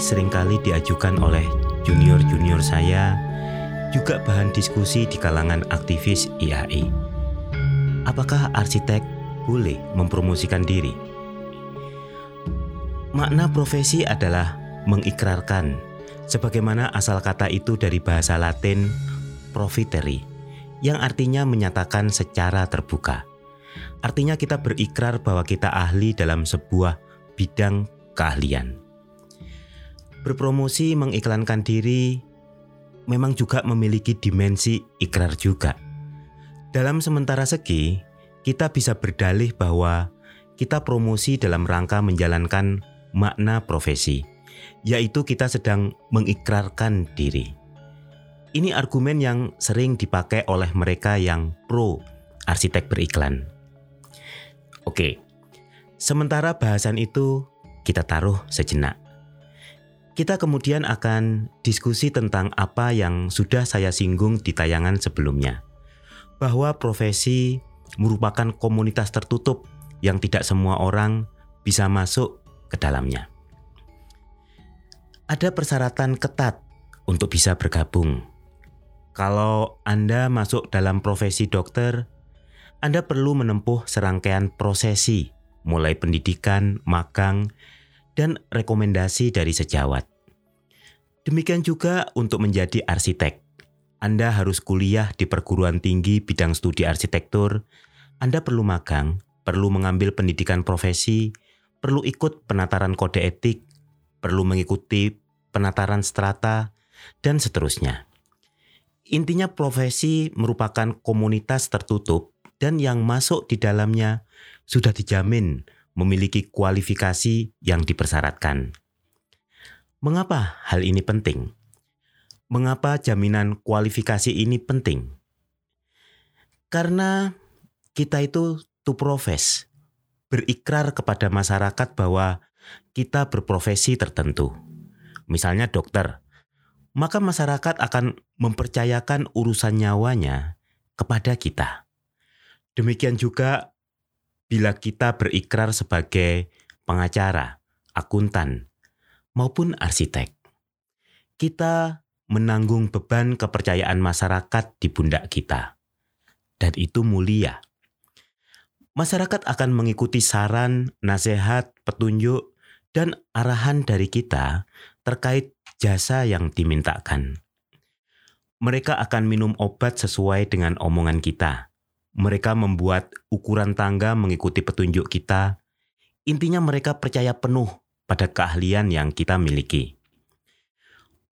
sering kali diajukan oleh junior-junior saya, juga bahan diskusi di kalangan aktivis IAI. Apakah arsitek boleh mempromosikan diri? Makna profesi adalah mengikrarkan, sebagaimana asal kata itu dari bahasa Latin profiteri, yang artinya menyatakan secara terbuka. Artinya kita berikrar bahwa kita ahli dalam sebuah bidang keahlian. Berpromosi mengiklankan diri memang juga memiliki dimensi ikrar juga. Dalam sementara segi, kita bisa berdalih bahwa kita promosi dalam rangka menjalankan makna profesi, yaitu kita sedang mengikrarkan diri. Ini argumen yang sering dipakai oleh mereka yang pro arsitek beriklan. Oke, sementara bahasan itu kita taruh sejenak. Kita kemudian akan diskusi tentang apa yang sudah saya singgung di tayangan sebelumnya, bahwa profesi merupakan komunitas tertutup yang tidak semua orang bisa masuk ke dalamnya. Ada persyaratan ketat untuk bisa bergabung. Kalau Anda masuk dalam profesi dokter, Anda perlu menempuh serangkaian prosesi, mulai pendidikan, magang, dan rekomendasi dari sejawat. Demikian juga untuk menjadi arsitek. Anda harus kuliah di perguruan tinggi bidang studi arsitektur, Anda perlu magang, perlu mengambil pendidikan profesi, perlu ikut penataran kode etik, perlu mengikuti penataran strata, dan seterusnya. Intinya profesi merupakan komunitas tertutup dan yang masuk di dalamnya sudah dijamin memiliki kualifikasi yang dipersyaratkan. Mengapa hal ini penting? Mengapa jaminan kualifikasi ini penting? Karena kita itu to profess, berikrar kepada masyarakat bahwa kita berprofesi tertentu. Misalnya dokter, maka masyarakat akan mempercayakan urusan nyawanya kepada kita. Demikian juga bila kita berikrar sebagai pengacara, akuntan, maupun arsitek. Kita menanggung beban kepercayaan masyarakat di pundak kita. Dan itu mulia masyarakat akan mengikuti saran, nasihat, petunjuk, dan arahan dari kita terkait jasa yang dimintakan. Mereka akan minum obat sesuai dengan omongan kita. Mereka membuat ukuran tangga mengikuti petunjuk kita. Intinya, mereka percaya penuh pada keahlian yang kita miliki.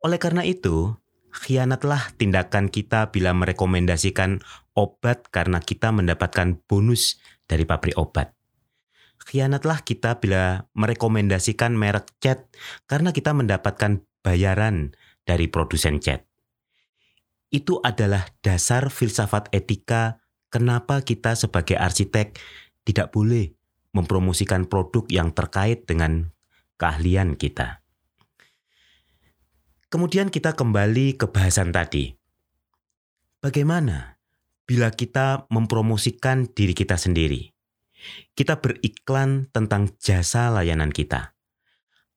Oleh karena itu, khianatlah tindakan kita bila merekomendasikan obat karena kita mendapatkan bonus dari pabrik obat. Khianatlah kita bila merekomendasikan merek cat karena kita mendapatkan bayaran dari produsen cat. Itu adalah dasar filsafat etika kenapa kita sebagai arsitek tidak boleh mempromosikan produk yang terkait dengan keahlian kita. Kemudian kita kembali ke bahasan tadi. Bagaimana bila kita mempromosikan diri kita sendiri. Kita beriklan tentang jasa layanan kita.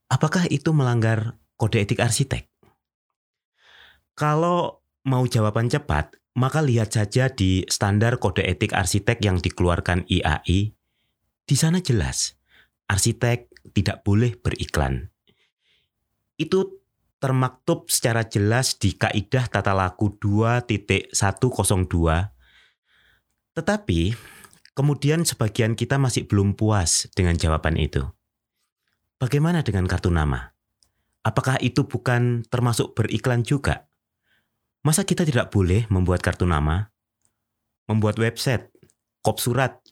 Apakah itu melanggar kode etik arsitek? Kalau mau jawaban cepat, maka lihat saja di standar kode etik arsitek yang dikeluarkan IAI. Di sana jelas, arsitek tidak boleh beriklan. Itu termaktub secara jelas di Kaidah Tata Laku 2.102 tetapi kemudian sebagian kita masih belum puas dengan jawaban itu. Bagaimana dengan kartu nama? Apakah itu bukan termasuk beriklan juga? Masa kita tidak boleh membuat kartu nama? Membuat website, kop surat?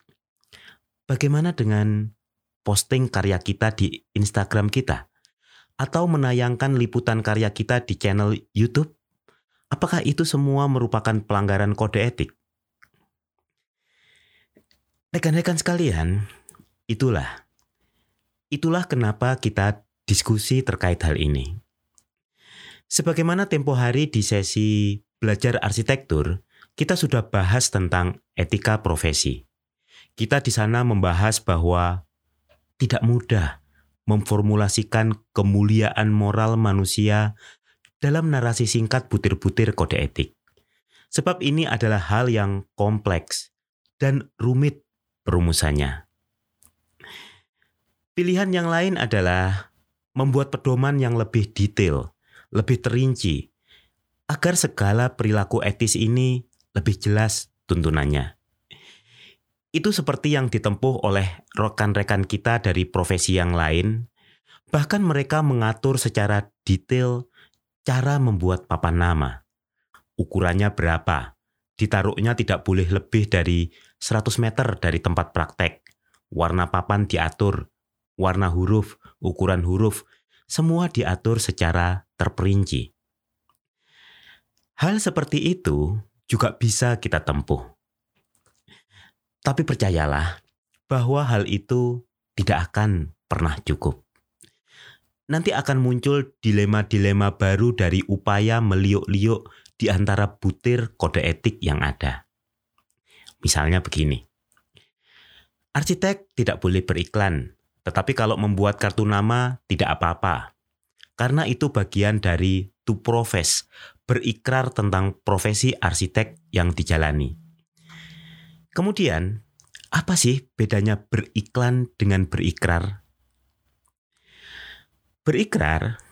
Bagaimana dengan posting karya kita di Instagram kita? Atau menayangkan liputan karya kita di channel YouTube? Apakah itu semua merupakan pelanggaran kode etik? Rekan-rekan sekalian, itulah itulah kenapa kita diskusi terkait hal ini. Sebagaimana tempo hari di sesi belajar arsitektur, kita sudah bahas tentang etika profesi. Kita di sana membahas bahwa tidak mudah memformulasikan kemuliaan moral manusia dalam narasi singkat butir-butir kode etik. Sebab ini adalah hal yang kompleks dan rumit perumusannya. Pilihan yang lain adalah membuat pedoman yang lebih detail, lebih terinci, agar segala perilaku etis ini lebih jelas tuntunannya. Itu seperti yang ditempuh oleh rekan-rekan kita dari profesi yang lain, bahkan mereka mengatur secara detail cara membuat papan nama. Ukurannya berapa? Ditaruhnya tidak boleh lebih dari 100 meter dari tempat praktek. Warna papan diatur, warna huruf, ukuran huruf, semua diatur secara terperinci. Hal seperti itu juga bisa kita tempuh. Tapi percayalah bahwa hal itu tidak akan pernah cukup. Nanti akan muncul dilema-dilema baru dari upaya meliuk-liuk di antara butir kode etik yang ada. Misalnya begini. Arsitek tidak boleh beriklan, tetapi kalau membuat kartu nama tidak apa-apa. Karena itu bagian dari to profess, berikrar tentang profesi arsitek yang dijalani. Kemudian, apa sih bedanya beriklan dengan berikrar? Berikrar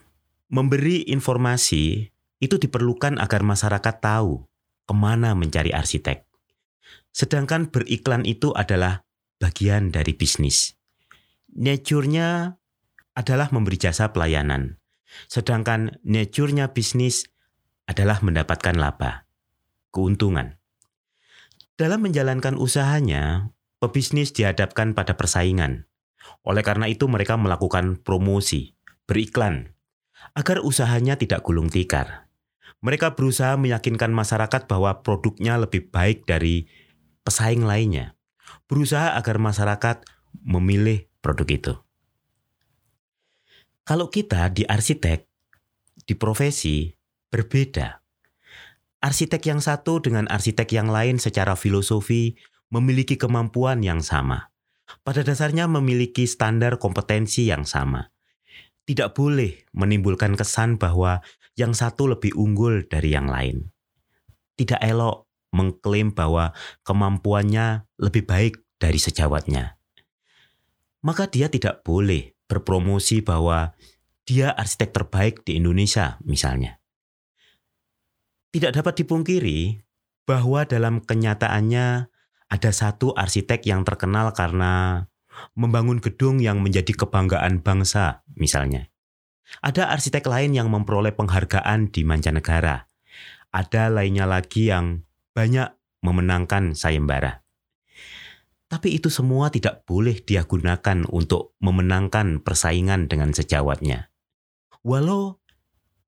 memberi informasi itu diperlukan agar masyarakat tahu ke mana mencari arsitek. Sedangkan beriklan itu adalah bagian dari bisnis. Nature-nya adalah memberi jasa pelayanan. Sedangkan nature-nya bisnis adalah mendapatkan laba, keuntungan. Dalam menjalankan usahanya, pebisnis dihadapkan pada persaingan. Oleh karena itu mereka melakukan promosi, beriklan, agar usahanya tidak gulung tikar. Mereka berusaha meyakinkan masyarakat bahwa produknya lebih baik dari pesaing lainnya. Berusaha agar masyarakat memilih produk itu. Kalau kita di arsitek, di profesi, berbeda. Arsitek yang satu dengan arsitek yang lain secara filosofi memiliki kemampuan yang sama. Pada dasarnya memiliki standar kompetensi yang sama. Tidak boleh menimbulkan kesan bahwa yang satu lebih unggul dari yang lain. Tidak elok mengklaim bahwa kemampuannya lebih baik dari sejawatnya. Maka dia tidak boleh berpromosi bahwa dia arsitek terbaik di Indonesia misalnya. Tidak dapat dipungkiri bahwa dalam kenyataannya ada satu arsitek yang terkenal karena membangun gedung yang menjadi kebanggaan bangsa, misalnya. Ada arsitek lain yang memperoleh penghargaan di mancanegara. Ada lainnya lagi yang banyak memenangkan sayembara. Tapi itu semua tidak boleh dia gunakan untuk memenangkan persaingan dengan sejawatnya. Walau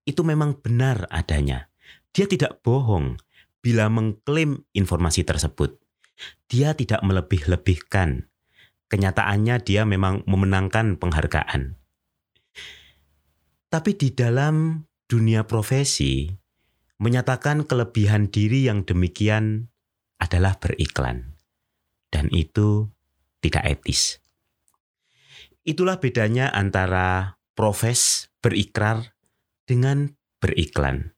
itu memang benar adanya, dia tidak bohong bila mengklaim informasi tersebut. Dia tidak melebih-lebihkan. Kenyataannya dia memang memenangkan penghargaan. Tapi di dalam dunia profesi, menyatakan kelebihan diri yang demikian adalah beriklan. Dan itu tidak etis. Itulah bedanya antara profes berikrar dengan beriklan.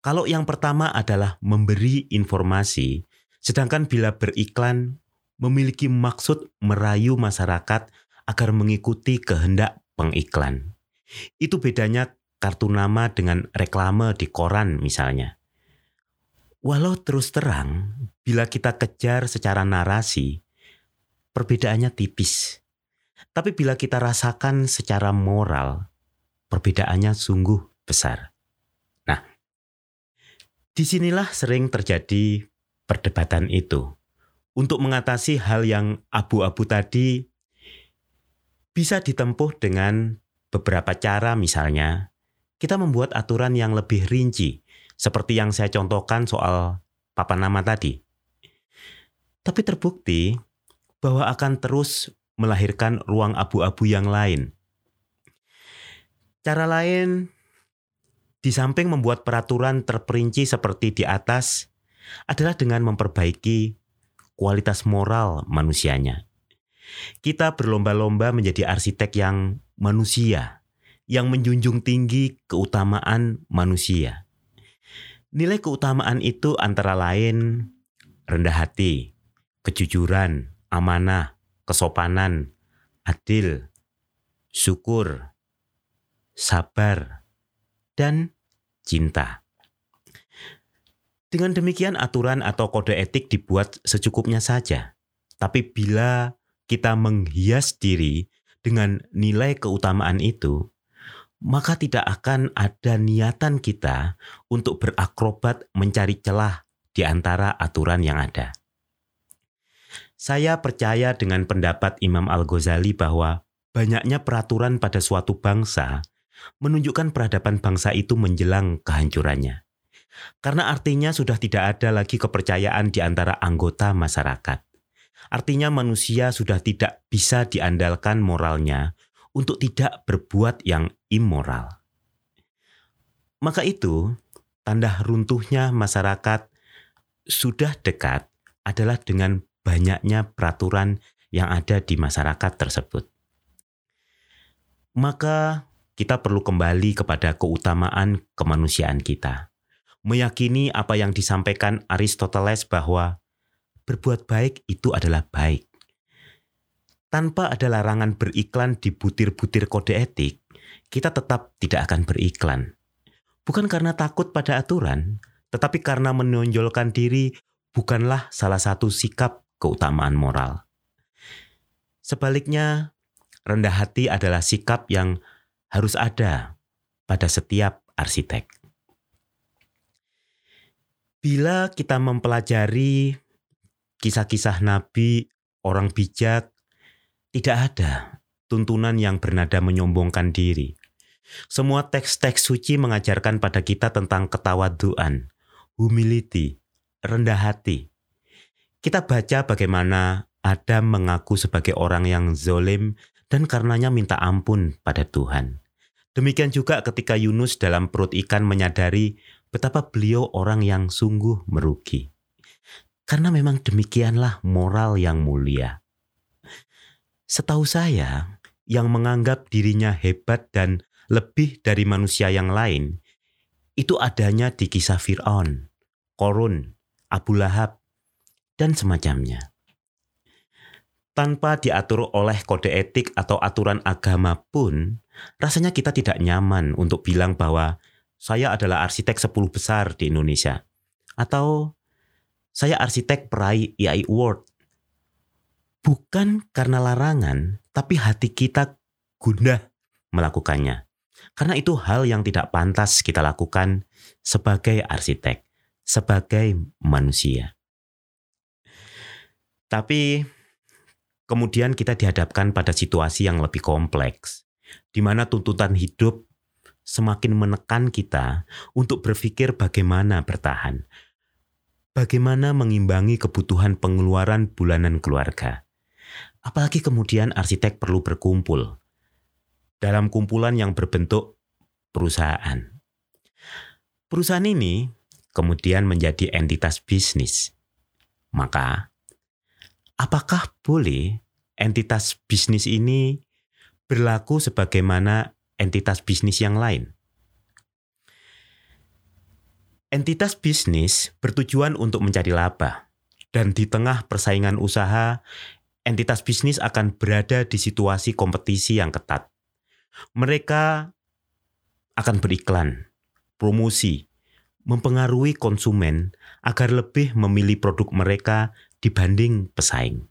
Kalau yang pertama adalah memberi informasi, sedangkan bila beriklan memiliki maksud merayu masyarakat agar mengikuti kehendak pengiklan. Itu bedanya kartu nama dengan reklame di koran misalnya. Walau terus terang, bila kita kejar secara narasi, perbedaannya tipis. Tapi bila kita rasakan secara moral, perbedaannya sungguh besar. Di sinilah sering terjadi perdebatan itu. Untuk mengatasi hal yang abu-abu tadi, bisa ditempuh dengan beberapa cara misalnya, kita membuat aturan yang lebih rinci, seperti yang saya contohkan soal papan nama tadi. Tapi terbukti bahwa akan terus melahirkan ruang abu-abu yang lain. Cara lain di samping membuat peraturan terperinci seperti di atas, adalah dengan memperbaiki kualitas moral manusianya. Kita berlomba-lomba menjadi arsitek yang manusia yang menjunjung tinggi keutamaan manusia. Nilai keutamaan itu antara lain rendah hati, kejujuran, amanah, kesopanan, adil, syukur, sabar, dan cinta. Dengan demikian aturan atau kode etik dibuat secukupnya saja. Tapi bila kita menghias diri dengan nilai keutamaan itu, maka tidak akan ada niatan kita untuk berakrobat mencari celah di antara aturan yang ada. Saya percaya dengan pendapat Imam Al-Ghazali bahwa banyaknya peraturan pada suatu bangsa menunjukkan peradaban bangsa itu menjelang kehancurannya. Karena artinya sudah tidak ada lagi kepercayaan di antara anggota masyarakat. Artinya manusia sudah tidak bisa diandalkan moralnya untuk tidak berbuat yang immoral. Maka itu, tanda runtuhnya masyarakat sudah dekat adalah dengan banyaknya peraturan yang ada di masyarakat tersebut. Maka kita perlu kembali kepada keutamaan kemanusiaan kita meyakini apa yang disampaikan Aristoteles bahwa berbuat baik itu adalah baik. Tanpa ada larangan beriklan di butir-butir kode etik, kita tetap tidak akan beriklan. Bukan karena takut pada aturan, tetapi karena menonjolkan diri bukanlah salah satu sikap keutamaan moral. Sebaliknya, rendah hati adalah sikap yang harus ada pada setiap arsitek. Bila kita mempelajari kisah-kisah nabi, orang bijak, tidak ada tuntunan yang bernada menyombongkan diri. Semua teks-teks suci mengajarkan pada kita tentang ketawaduan, humility, rendah hati. Kita baca bagaimana Adam mengaku sebagai orang yang zolim dan karenanya minta ampun pada Tuhan. Demikian juga ketika Yunus dalam perut ikan menyadari betapa beliau orang yang sungguh merugi. Karena memang demikianlah moral yang mulia. Setahu saya, yang menganggap dirinya hebat dan lebih dari manusia yang lain, itu adanya di kisah Fir'aun, Korun, Abu Lahab, dan semacamnya. Tanpa diatur oleh kode etik atau aturan agama pun, rasanya kita tidak nyaman untuk bilang bahwa saya adalah arsitek 10 besar di Indonesia. Atau saya arsitek peraih IAI Award. Bukan karena larangan, tapi hati kita gundah melakukannya. Karena itu hal yang tidak pantas kita lakukan sebagai arsitek, sebagai manusia. Tapi kemudian kita dihadapkan pada situasi yang lebih kompleks, di mana tuntutan hidup semakin menekan kita untuk berpikir bagaimana bertahan. Bagaimana mengimbangi kebutuhan pengeluaran bulanan keluarga. Apalagi kemudian arsitek perlu berkumpul dalam kumpulan yang berbentuk perusahaan. Perusahaan ini kemudian menjadi entitas bisnis. Maka, apakah boleh entitas bisnis ini berlaku sebagaimana entitas bisnis yang lain. Entitas bisnis bertujuan untuk mencari laba, dan di tengah persaingan usaha, entitas bisnis akan berada di situasi kompetisi yang ketat. Mereka akan beriklan, promosi, mempengaruhi konsumen agar lebih memilih produk mereka dibanding pesaing.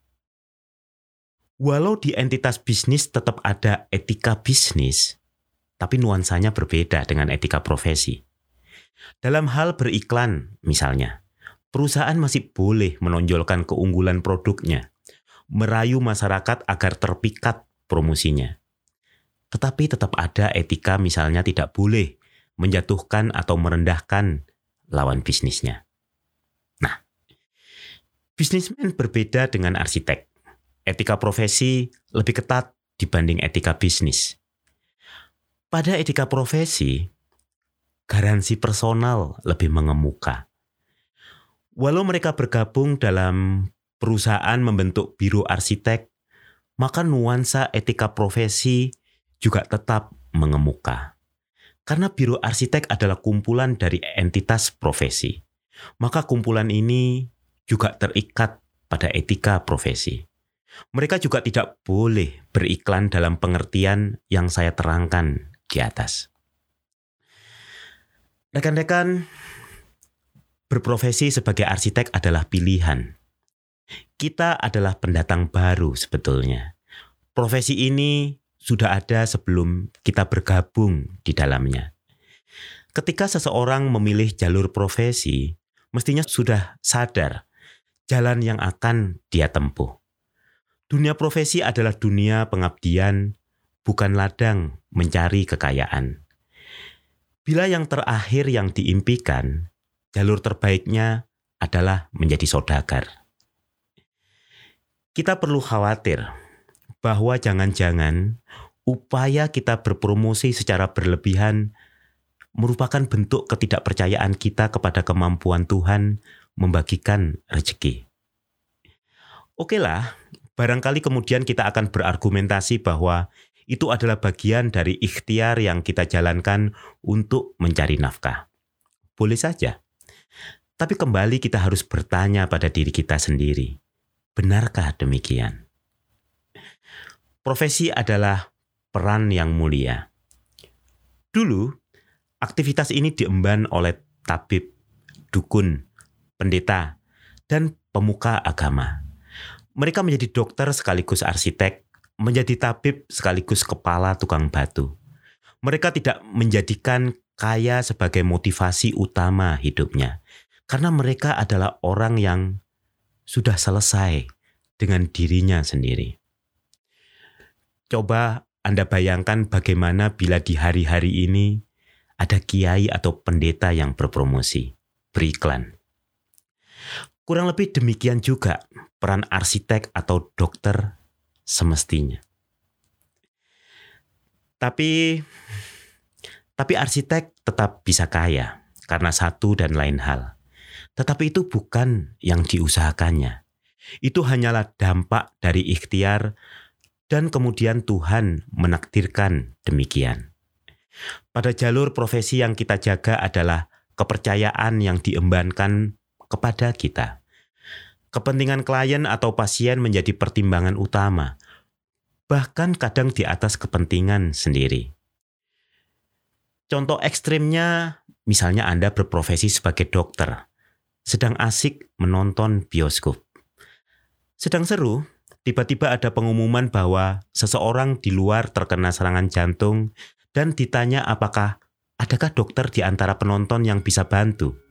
Walau di entitas bisnis tetap ada etika bisnis, tapi nuansanya berbeda dengan etika profesi. Dalam hal beriklan, misalnya, perusahaan masih boleh menonjolkan keunggulan produknya, merayu masyarakat agar terpikat promosinya. Tetapi tetap ada etika misalnya tidak boleh menjatuhkan atau merendahkan lawan bisnisnya. Bisnismen berbeda dengan arsitek. Etika profesi lebih ketat dibanding etika bisnis. Pada etika profesi, garansi personal lebih mengemuka. Walau mereka bergabung dalam perusahaan membentuk biro arsitek, maka nuansa etika profesi juga tetap mengemuka. Karena Biro Arsitek adalah kumpulan dari entitas profesi, maka kumpulan ini juga terikat pada etika profesi. Mereka juga tidak boleh beriklan dalam pengertian yang saya terangkan di atas. Rekan-rekan, berprofesi sebagai arsitek adalah pilihan. Kita adalah pendatang baru sebetulnya. Profesi ini sudah ada sebelum kita bergabung di dalamnya. Ketika seseorang memilih jalur profesi, mestinya sudah sadar jalan yang akan dia tempuh. Dunia profesi adalah dunia pengabdian, bukan ladang mencari kekayaan. Bila yang terakhir yang diimpikan, jalur terbaiknya adalah menjadi saudagar. Kita perlu khawatir bahwa jangan-jangan upaya kita berpromosi secara berlebihan merupakan bentuk ketidakpercayaan kita kepada kemampuan Tuhan membagikan rezeki. Oke lah, barangkali kemudian kita akan berargumentasi bahwa itu adalah bagian dari ikhtiar yang kita jalankan untuk mencari nafkah. Boleh saja. Tapi kembali kita harus bertanya pada diri kita sendiri. Benarkah demikian? Profesi adalah peran yang mulia. Dulu, aktivitas ini diemban oleh tabib, dukun, pendeta, dan pemuka agama. Mereka menjadi dokter sekaligus arsitek, menjadi tabib sekaligus kepala tukang batu. Mereka tidak menjadikan kaya sebagai motivasi utama hidupnya, karena mereka adalah orang yang sudah selesai dengan dirinya sendiri. Coba Anda bayangkan bagaimana bila di hari-hari ini ada kiai atau pendeta yang berpromosi, beriklan. Kurang lebih demikian juga peran arsitek atau dokter semestinya. Tapi tapi arsitek tetap bisa kaya karena satu dan lain hal. Tetapi itu bukan yang diusahakannya. Itu hanyalah dampak dari ikhtiar dan kemudian Tuhan menakdirkan demikian. Pada jalur profesi yang kita jaga adalah kepercayaan yang diembankan kepada kita. Kepentingan klien atau pasien menjadi pertimbangan utama, bahkan kadang di atas kepentingan sendiri. Contoh ekstrimnya, misalnya Anda berprofesi sebagai dokter, sedang asik menonton bioskop. Sedang seru, tiba-tiba ada pengumuman bahwa seseorang di luar terkena serangan jantung dan ditanya apakah adakah dokter di antara penonton yang bisa bantu.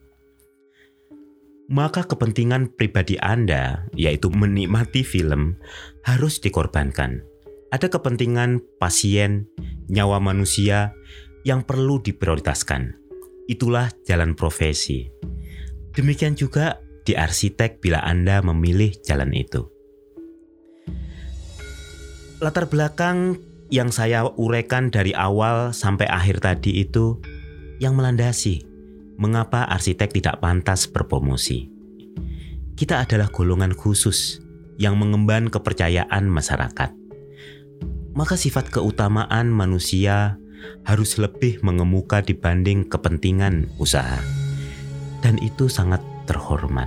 Maka kepentingan pribadi Anda, yaitu menikmati film, harus dikorbankan. Ada kepentingan pasien, nyawa manusia yang perlu diprioritaskan. Itulah jalan profesi. Demikian juga di arsitek bila Anda memilih jalan itu. Latar belakang yang saya uraikan dari awal sampai akhir tadi itu yang melandasi mengapa arsitek tidak pantas berpromosi. Kita adalah golongan khusus yang mengemban kepercayaan masyarakat. Maka sifat keutamaan manusia harus lebih mengemuka dibanding kepentingan usaha. Dan itu sangat terhormat.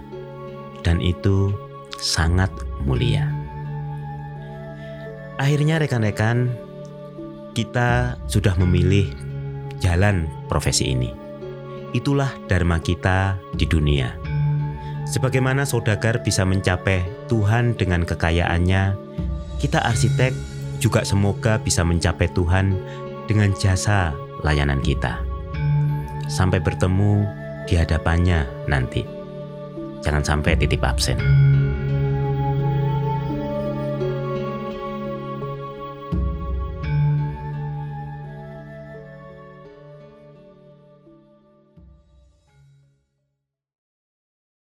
Dan itu sangat mulia. Akhirnya rekan-rekan, kita sudah memilih jalan profesi ini. Itulah dharma kita di dunia. Sebagaimana saudagar bisa mencapai Tuhan dengan kekayaannya, kita arsitek juga semoga bisa mencapai Tuhan dengan jasa layanan kita. Sampai bertemu di hadapannya nanti. Jangan sampai titip absen.